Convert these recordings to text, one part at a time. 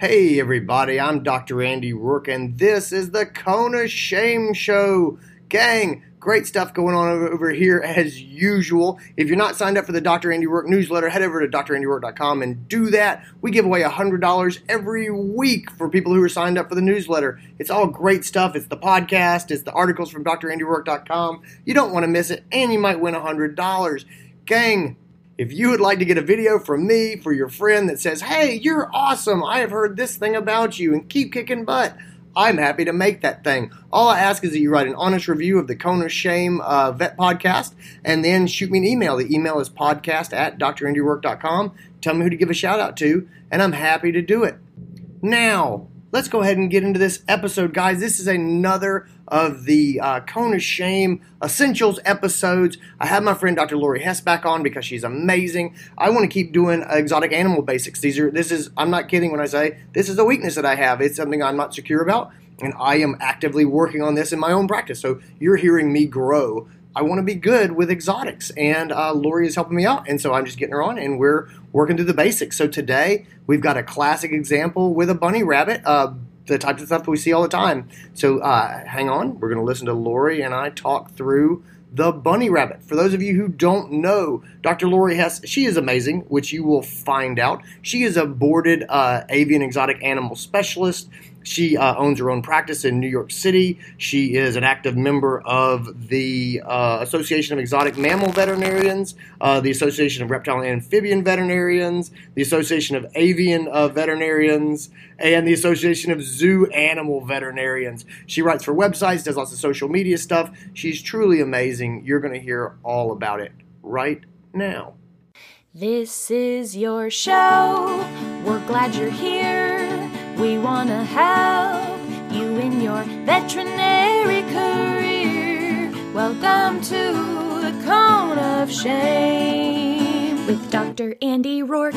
Hey, everybody, I'm Dr. Andy Roark and this is the Cone of Shame Show. Gang, great stuff going on over here as usual. If you're not signed up for the Dr. Andy Roark newsletter, head over to drandyroark.com and do that. We give away $100 every week for people who are signed up for the newsletter. It's all great stuff. It's the podcast, it's the articles from drandyroark.com. You don't want to miss it, and you might win $100. Gang, if you would like to get a video from me for your friend that says, hey, you're awesome, I have heard this thing about you, and keep kicking butt, I'm happy to make that thing. All I ask is that you write an honest review of the Cone of Shame uh, Vet Podcast and then shoot me an email. The email is podcast at drandyroark.com. Tell me who to give a shout out to, and I'm happy to do it. Now, let's go ahead and get into this episode, guys. This is another of the uh, Cone of Shame Essentials episodes. I have my friend Dr. Laurie Hess back on because she's amazing. I want to keep doing exotic animal basics. These are this is I'm not kidding when I say this is a weakness that I have. It's something I'm not secure about, and I am actively working on this in my own practice. So you're hearing me grow. I want to be good with exotics, and uh, Laurie is helping me out, and so I'm just getting her on, and we're working through the basics. So today we've got a classic example with a bunny rabbit. Uh, the types of stuff that we see all the time. So uh, hang on, we're going to listen to Laurie and I talk through the bunny rabbit. For those of you who don't know, Dr. Laurie Hess, she is amazing, which you will find out. She is a boarded uh, avian exotic animal specialist. She uh, owns her own practice in New York City. She is an active member of the uh, Association of Exotic Mammal Veterinarians, uh, the Association of Reptile and Amphibian Veterinarians, the Association of Avian uh, Veterinarians, and the Association of Zoo Animal Veterinarians. She writes for websites, does lots of social media stuff. She's truly amazing. You're going to hear all about it right now. This is your show. We're glad you're here. We want to help you in your veterinary career. Welcome to the Cone of Shame with Dr. Andy Roark.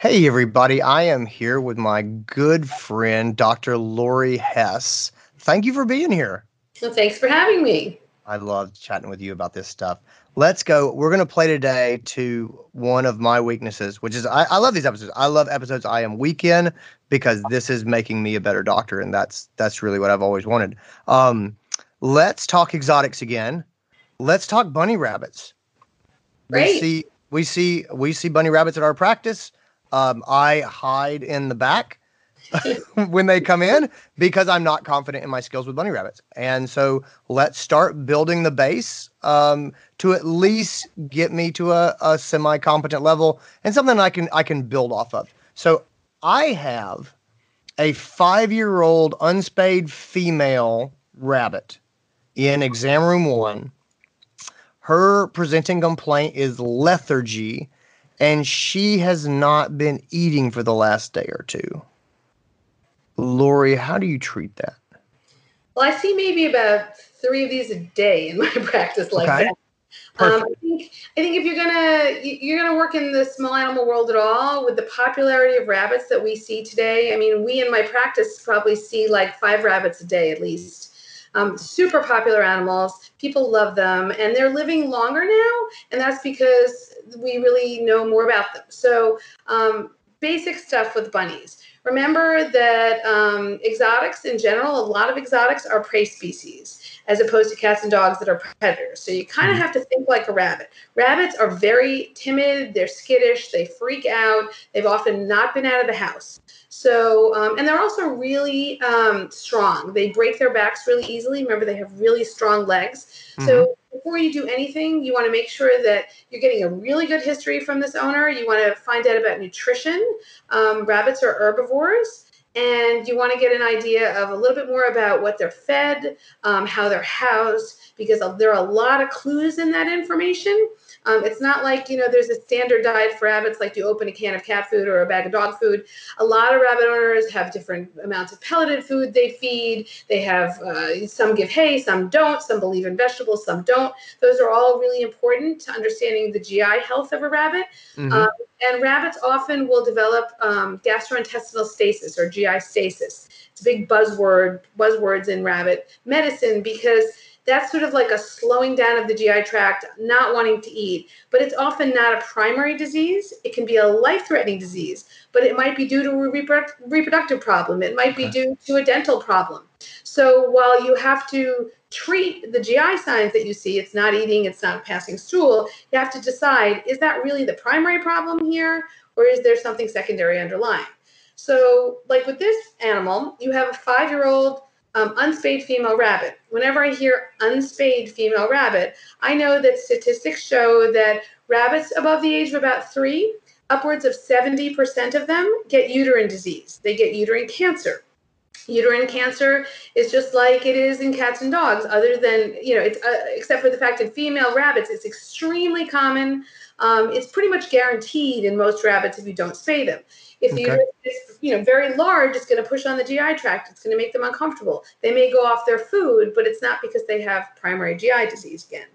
Hey, everybody. I am here with my good friend, Dr. Laurie Hess. Thank you for being here. Well, thanks for having me. I love chatting with you about this stuff. Let's go. We're going to play today to one of my weaknesses, which is I, I love these episodes. I love episodes I am weak in because this is making me a better doctor, and that's that's really what I've always wanted. Um, let's talk exotics again. Let's talk bunny rabbits. Great. We see we see we see bunny rabbits at our practice. Um, I hide in the back when they come in because I'm not confident in my skills with bunny rabbits. And so let's start building the base um, to at least get me to a, a semi competent level and something I can I can build off of. So I have a five year old unspayed female rabbit in exam room one. Her presenting complaint is lethargy, and she has not been eating for the last day or two. Laurie, how do you treat that? Well, I see maybe about three of these a day in my practice like Okay. that. Um, I think I think if you're gonna you- you're gonna work in the small animal world at all with the popularity of rabbits that we see today. I mean, we in my practice probably see like five rabbits a day at least. Um, super popular animals. People love them, and they're living longer now, and that's because we really know more about them. So, um, basic stuff with bunnies. Remember that um, exotics in general, a lot of exotics are prey species as opposed to cats and dogs that are predators. So you kind of have to think like a rabbit. Rabbits are very timid, they're skittish, they freak out, they've often not been out of the house. So, um, and they're also really um, strong. They break their backs really easily. Remember, they have really strong legs. So, before you do anything, you want to make sure that you're getting a really good history from this owner. You want to find out about nutrition. Um, rabbits are herbivores. And you want to get an idea of a little bit more about what they're fed, um, how they're housed, because there are a lot of clues in that information. Um, it's not like, you know, there's a standard diet for rabbits, like you open a can of cat food or a bag of dog food. A lot of rabbit owners have different amounts of pelleted food they feed. They have, uh, some give hay, some don't, some believe in vegetables, some don't. Those are all really important to understanding the GI health of a rabbit. Mhm. Um, and rabbits often will develop um, gastrointestinal stasis or GI stasis. It's a big buzzword, buzzwords in rabbit medicine because That's sort of like a slowing down of the GI tract, not wanting to eat. But it's often not a primary disease. It can be a life threatening disease, but it might be due to a reproductive problem. It might be due to a dental problem. So while you have to treat the GI signs that you see, it's not eating, it's not passing stool, you have to decide is that really the primary problem here, or is there something secondary underlying? So, like with this animal, you have a five year old um, unspayed female rabbit. Whenever I hear unspayed female rabbit, I know that statistics show that rabbits above the age of about three, upwards of 70% of them get uterine disease. They get uterine cancer. Uterine cancer is just like it is in cats and dogs, other than, you know, it's uh, except for the fact in female rabbits, it's extremely common. Um, it's pretty much guaranteed in most rabbits if you don't spay them. If the okay. uterus is, you know, very large, it's going to push on the GI tract. It's going to make them uncomfortable. They may go off their food, but it's not because they have primary GI disease again.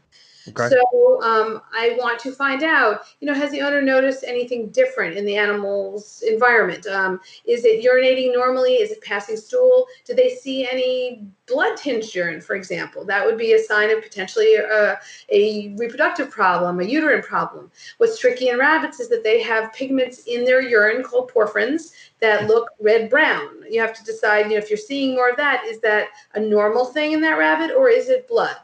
Okay. So um, I want to find out, you know, has the owner noticed anything different in the animal's environment? Um, is it urinating normally? Is it passing stool? Do they see any blood tinged urine, for example? That would be a sign of potentially a, a reproductive problem, a uterine problem. What's tricky in rabbits is that they have pigments in their urine called porphyrins that look red brown. You have to decide, you know, if you're seeing more of that, is that a normal thing in that rabbit or is it blood?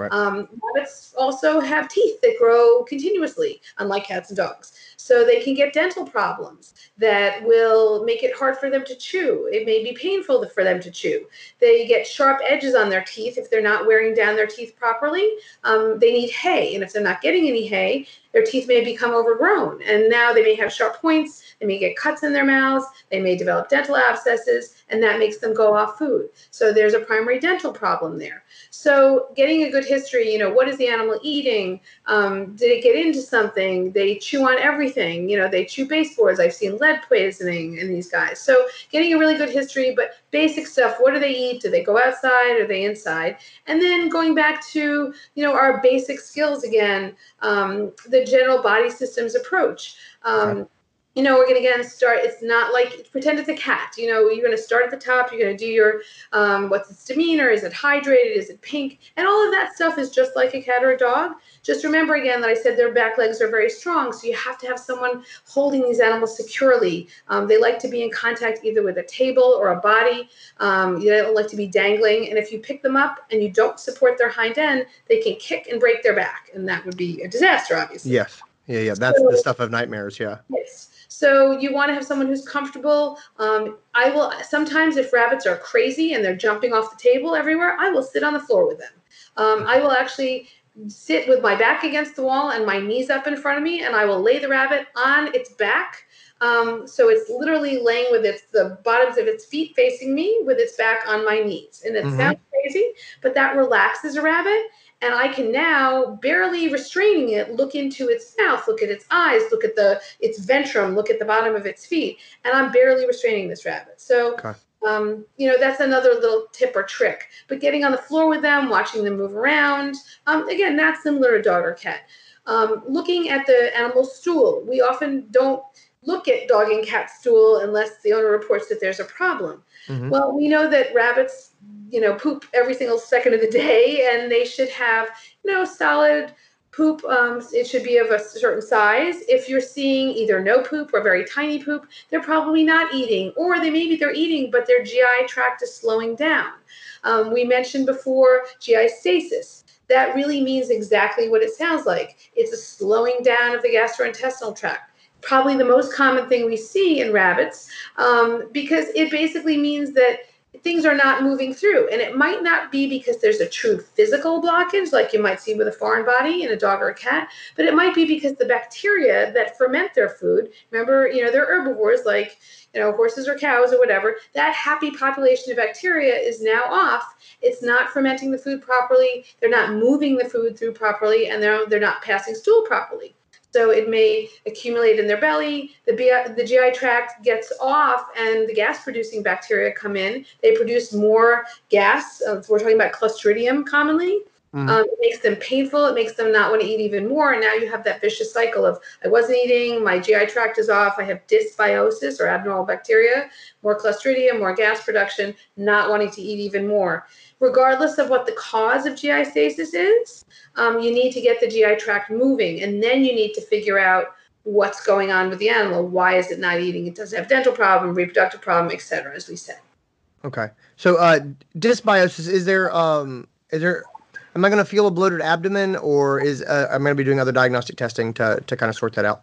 Right. Um, rabbits also have teeth that grow continuously, unlike cats and dogs. So they can get dental problems that will make it hard for them to chew. It may be painful for them to chew. They get sharp edges on their teeth if they're not wearing down their teeth properly. Um, they need hay, and if they're not getting any hay, their teeth may become overgrown. And now they may have sharp points, they may get cuts in their mouths, they may develop dental abscesses, and that makes them go off food. So there's a primary dental problem there. So getting a good history, you know, what is the animal eating? Um, did it get into something? They chew on everything. You know, they chew baseboards. I've seen lead poisoning in these guys. So getting a really good history, but basic stuff. What do they eat? Do they go outside? Are they inside? And then going back to, you know, our basic skills again, um, the general body systems approach. Um, you know, we're going to again start. It's not like pretend it's a cat. You know, you're going to start at the top. You're going to do your um, what's its demeanor? Is it hydrated? Is it pink? And all of that stuff is just like a cat or a dog. Just remember again that I said their back legs are very strong, so you have to have someone holding these animals securely. Um, they like to be in contact either with a table or a body. Um, they don't like to be dangling. And if you pick them up and you don't support their hind end, they can kick and break their back, and that would be a disaster, obviously. Yes. Yeah, yeah, that's so, the stuff of nightmares. Yeah. Yes. So you want to have someone who's comfortable. Um, I will sometimes, if rabbits are crazy and they're jumping off the table everywhere, I will sit on the floor with them. Um, I will actually sit with my back against the wall and my knees up in front of me, and I will lay the rabbit on its back. Um, so it's literally laying with its the bottoms of its feet facing me with its back on my knees. And it mm-hmm. sounds crazy, but that relaxes a rabbit and I can now barely restraining it look into its mouth, look at its eyes, look at the its ventrum, look at the bottom of its feet, and I'm barely restraining this rabbit. So, okay. um, you know, that's another little tip or trick. But getting on the floor with them, watching them move around, um, again, that's similar to dog or cat. Um, looking at the animal stool, we often don't look at dog and cat stool unless the owner reports that there's a problem. Mm-hmm. Well, we know that rabbits, you know, poop every single second of the day, and they should have, you know, solid poop. Um, it should be of a certain size. If you're seeing either no poop or very tiny poop, they're probably not eating, or they maybe they're eating, but their GI tract is slowing down. Um, we mentioned before GI stasis. That really means exactly what it sounds like. It's a slowing down of the gastrointestinal tract probably the most common thing we see in rabbits um, because it basically means that things are not moving through. And it might not be because there's a true physical blockage, like you might see with a foreign body in a dog or a cat, but it might be because the bacteria that ferment their food, remember, you know, they're herbivores like, you know, horses or cows or whatever, that happy population of bacteria is now off. It's not fermenting the food properly. They're not moving the food through properly, and they're, they're not passing stool properly. So it may accumulate in their belly. The, the GI tract gets off, and the gas producing bacteria come in. They produce more gas. Uh, we're talking about Clostridium commonly. Mm-hmm. Um, it makes them painful. It makes them not want to eat even more. And now you have that vicious cycle of I wasn't eating, my GI tract is off, I have dysbiosis or abnormal bacteria, more clostridium, more gas production, not wanting to eat even more. Regardless of what the cause of GI stasis is, um, you need to get the GI tract moving. And then you need to figure out what's going on with the animal. Why is it not eating? It doesn't have dental problem, reproductive problem, etc. As we said. Okay. So uh, dysbiosis is there um, is there am I going to feel a bloated abdomen, or is uh, I'm going to be doing other diagnostic testing to to kind of sort that out?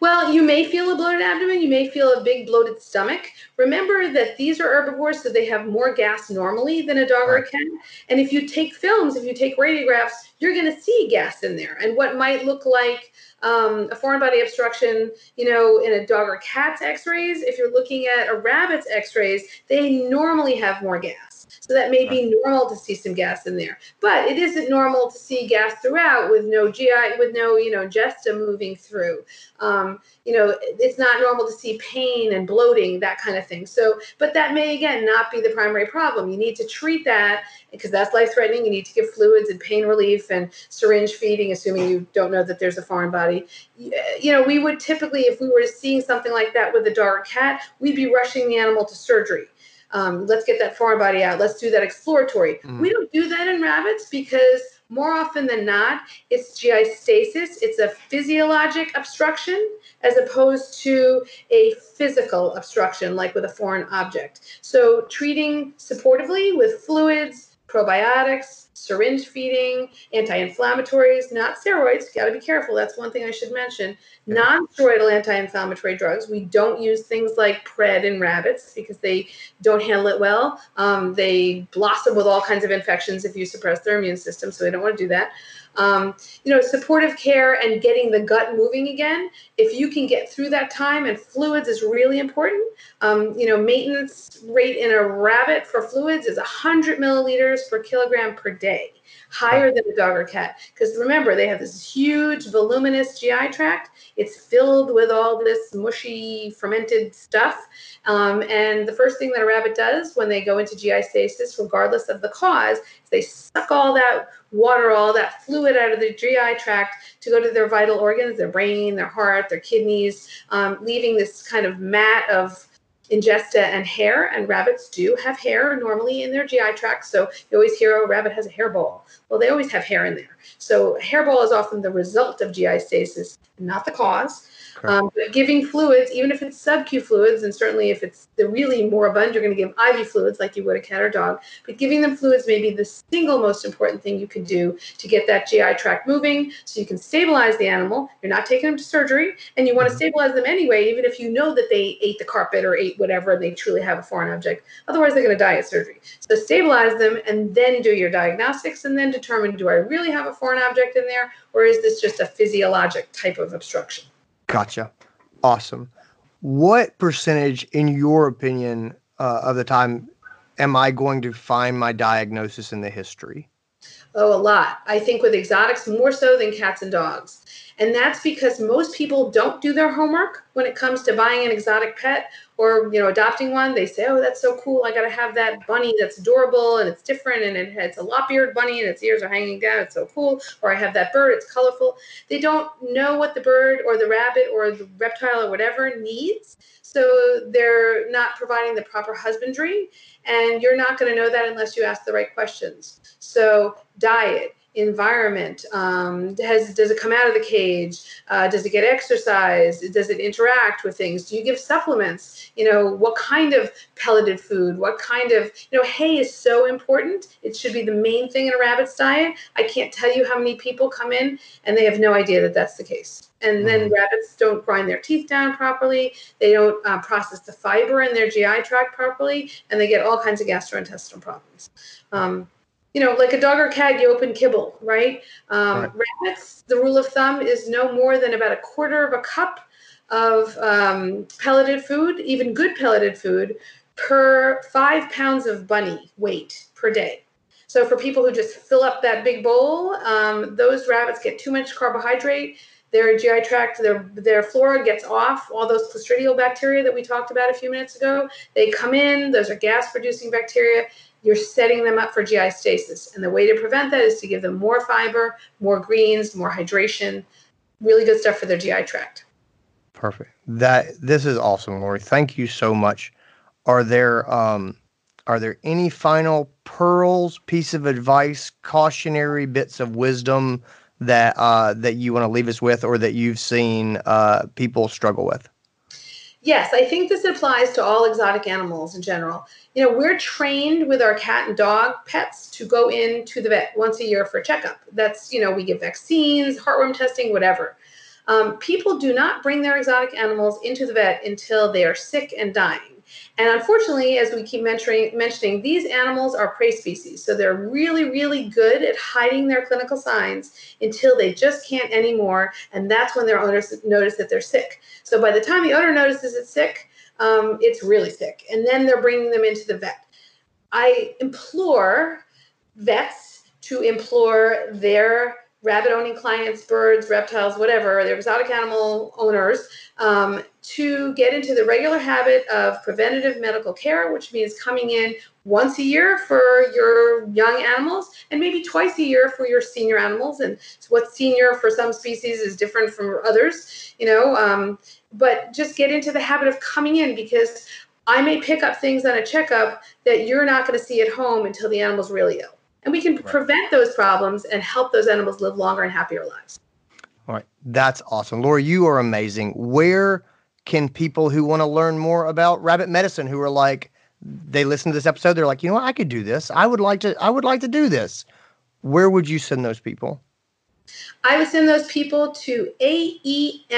Well, you may feel a bloated abdomen. You may feel a big bloated stomach. Remember that these are herbivores, so they have more gas normally than a dog or a cat. And if you take films, if you take radiographs, you're going to see gas in there. And what might look like um, a foreign body obstruction, you know, in a dog or cat's x-rays, if you're looking at a rabbit's x-rays, they normally have more gas. So that may be normal to see some gas in there, but it isn't normal to see gas throughout with no GI, with no, you know, gesta moving through. Um, you know, it's not normal to see pain and bloating, that kind of thing. So, but that may again not be the primary problem. You need to treat that because that's life threatening. You need to give fluids and pain relief and syringe feeding, assuming you don't know that there's a foreign body. You know, we would typically, if we were seeing something like that with a dark cat, we'd be rushing the animal to surgery um, let's get that foreign body out. Let's do that exploratory. Mm. We don't do that in rabbits because more often than not, it's GI stasis. It's a physiologic obstruction as opposed to a physical obstruction, like with a foreign object. So, treating supportively with fluids, probiotics, syringe feeding, anti-inflammatories, not steroids. Got to be careful. That's one thing I should mention. Non-steroidal anti-inflammatory drugs. We don't use things like Pred in rabbits because they don't handle it well. Um, they blossom with all kinds of infections if you suppress their immune system, so we don't want to do that. Um, you know, supportive care and getting the gut moving again. If you can get through that time, and fluids is really important. Um, you know, maintenance rate in a rabbit for fluids is 100 milliliters per kilogram per day higher than a dog or cat. Because remember, they have this huge, voluminous GI tract. It's filled with all this mushy, fermented stuff. Um, and the first thing that a rabbit does when they go into GI stasis, regardless of the cause, is they suck all that water, all that fluid out of the GI tract to go to their vital organs, their brain, their heart, their kidneys, um, leaving this kind of mat of ingesta and hair, and rabbits do have hair normally in their GI tract. So you always hear, oh, a rabbit has a hairball. Well, they always have hair in there. So hairball is often the result of GI stasis, not the cause. Um, but giving fluids, even if it's sub-Q fluids, and certainly if it's the really moribund, you're going to give IV fluids like you would a cat or dog. But giving them fluids may be the single most important thing you can do to get that GI tract moving, so you can stabilize the animal. You're not taking them to surgery, and you want to mm-hmm. stabilize them anyway, even if you know that they ate the carpet or ate whatever, and they truly have a foreign object. Otherwise, they're going to die at surgery. So stabilize them, and then do your diagnostics, and then determine: Do I really have a foreign object in there, or is this just a physiologic type of obstruction? Gotcha. Awesome. What percentage, in your opinion, uh, of the time am I going to find my diagnosis in the history? Oh, a lot. I think with exotics more so than cats and dogs. And that's because most people don't do their homework when it comes to buying an exotic pet or you know adopting one. They say, "Oh, that's so cool! I got to have that bunny that's adorable and it's different and it, it's a lop-eared bunny and its ears are hanging down. It's so cool." Or I have that bird; it's colorful. They don't know what the bird or the rabbit or the reptile or whatever needs, so they're not providing the proper husbandry. And you're not going to know that unless you ask the right questions. So diet environment? Um, has does it come out of the cage? Uh, does it get exercise? Does it interact with things? Do you give supplements? You know, what kind of pelleted food? What kind of you know, hay is so important. It should be the main thing in a rabbit's diet. I can't tell you how many people come in and they have no idea that that's the case. And then mm-hmm. rabbits don't grind their teeth down properly. They don't uh, process the fiber in their GI tract properly, and they get all kinds of gastrointestinal problems. Um, you know, like a dog or cat, you open kibble, right? Um, right. Rabbits, the rule of thumb is no more than about a quarter of a cup of um, pelleted food, even good pelleted food, per five pounds of bunny weight per day. So for people who just fill up that big bowl, um, those rabbits get too much carbohydrate their GI tract, their their flora gets off. All those Clostridial bacteria that we talked about a few minutes ago, they come in. Those are gas producing bacteria. You're setting them up for GI stasis. And the way to prevent that is to give them more fiber, more greens, more hydration, really good stuff for their GI tract. Perfect. That this is awesome, Laurie. Thank you so much. Are there um, are there any final pearls, piece of advice, cautionary bits of wisdom that uh, that you want to leave us with, or that you've seen uh, people struggle with? Yes, I think this applies to all exotic animals in general. You know, we're trained with our cat and dog pets to go in to the vet once a year for a checkup. That's, you know, we get vaccines, heartworm testing, whatever. Um, people do not bring their exotic animals into the vet until they are sick and dying. And unfortunately, as we keep mentioning, these animals are prey species. So they're really, really good at hiding their clinical signs until they just can't anymore. And that's when their owners notice that they're sick. So by the time the owner notices it's sick, um, it's really sick. And then they're bringing them into the vet. I implore vets to implore their rabbit owning clients, birds, reptiles, whatever, their exotic animal owners, um, to get into the regular habit of preventative medical care, which means coming in once a year for your young animals and maybe twice a year for your senior animals. And what's senior for some species is different from others, you know. Um, but just get into the habit of coming in because I may pick up things on a checkup that you're not going to see at home until the animal's really ill. And we can right. prevent those problems and help those animals live longer and happier lives. All right. That's awesome. Laura, you are amazing. Where can people who want to learn more about rabbit medicine who are like they listen to this episode, they're like, you know what, I could do this. I would like to I would like to do this. Where would you send those people? I would send those people to aemv.org,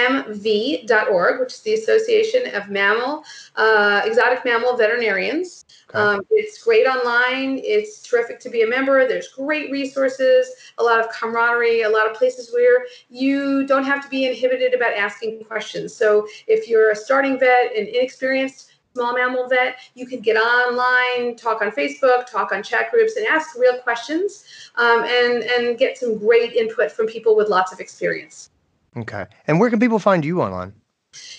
which is the Association of Mammal, uh, Exotic Mammal Veterinarians. Okay. Um, it's great online. It's terrific to be a member. There's great resources, a lot of camaraderie, a lot of places where you don't have to be inhibited about asking questions. So if you're a starting vet and inexperienced, small mammal vet, you can get online, talk on Facebook, talk on chat groups, and ask real questions um, and, and get some great input from people with lots of experience. Okay. And where can people find you online?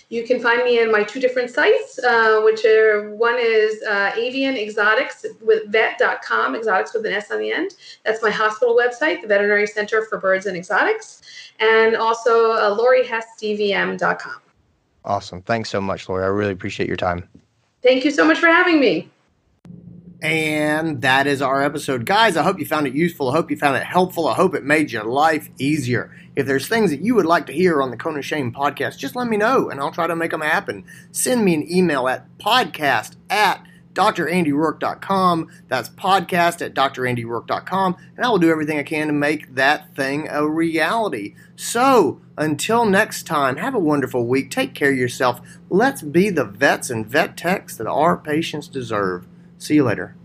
You can find me in my two different sites, uh, which are one is uh, Avian Exotics with vet.com, exotics with an S on the end. That's my hospital website, the Veterinary Center for Birds and Exotics, and also uh, LaurieHessDVM.com. Awesome. Thanks so much, Laurie. I really appreciate your time. Thank you so much for having me. And that is our episode. Guys, I hope you found it useful. I hope you found it helpful. I hope it made your life easier. If there's things that you would like to hear on the Cone Shame podcast, just let me know and I'll try to make them happen. Send me an email at podcast at drandyroark.com. That's podcast at drandyroark.com. And I will do everything I can to make that thing a reality. So, until next time, have a wonderful week. Take care of yourself. Let's be the vets and vet techs that our patients deserve. See you later.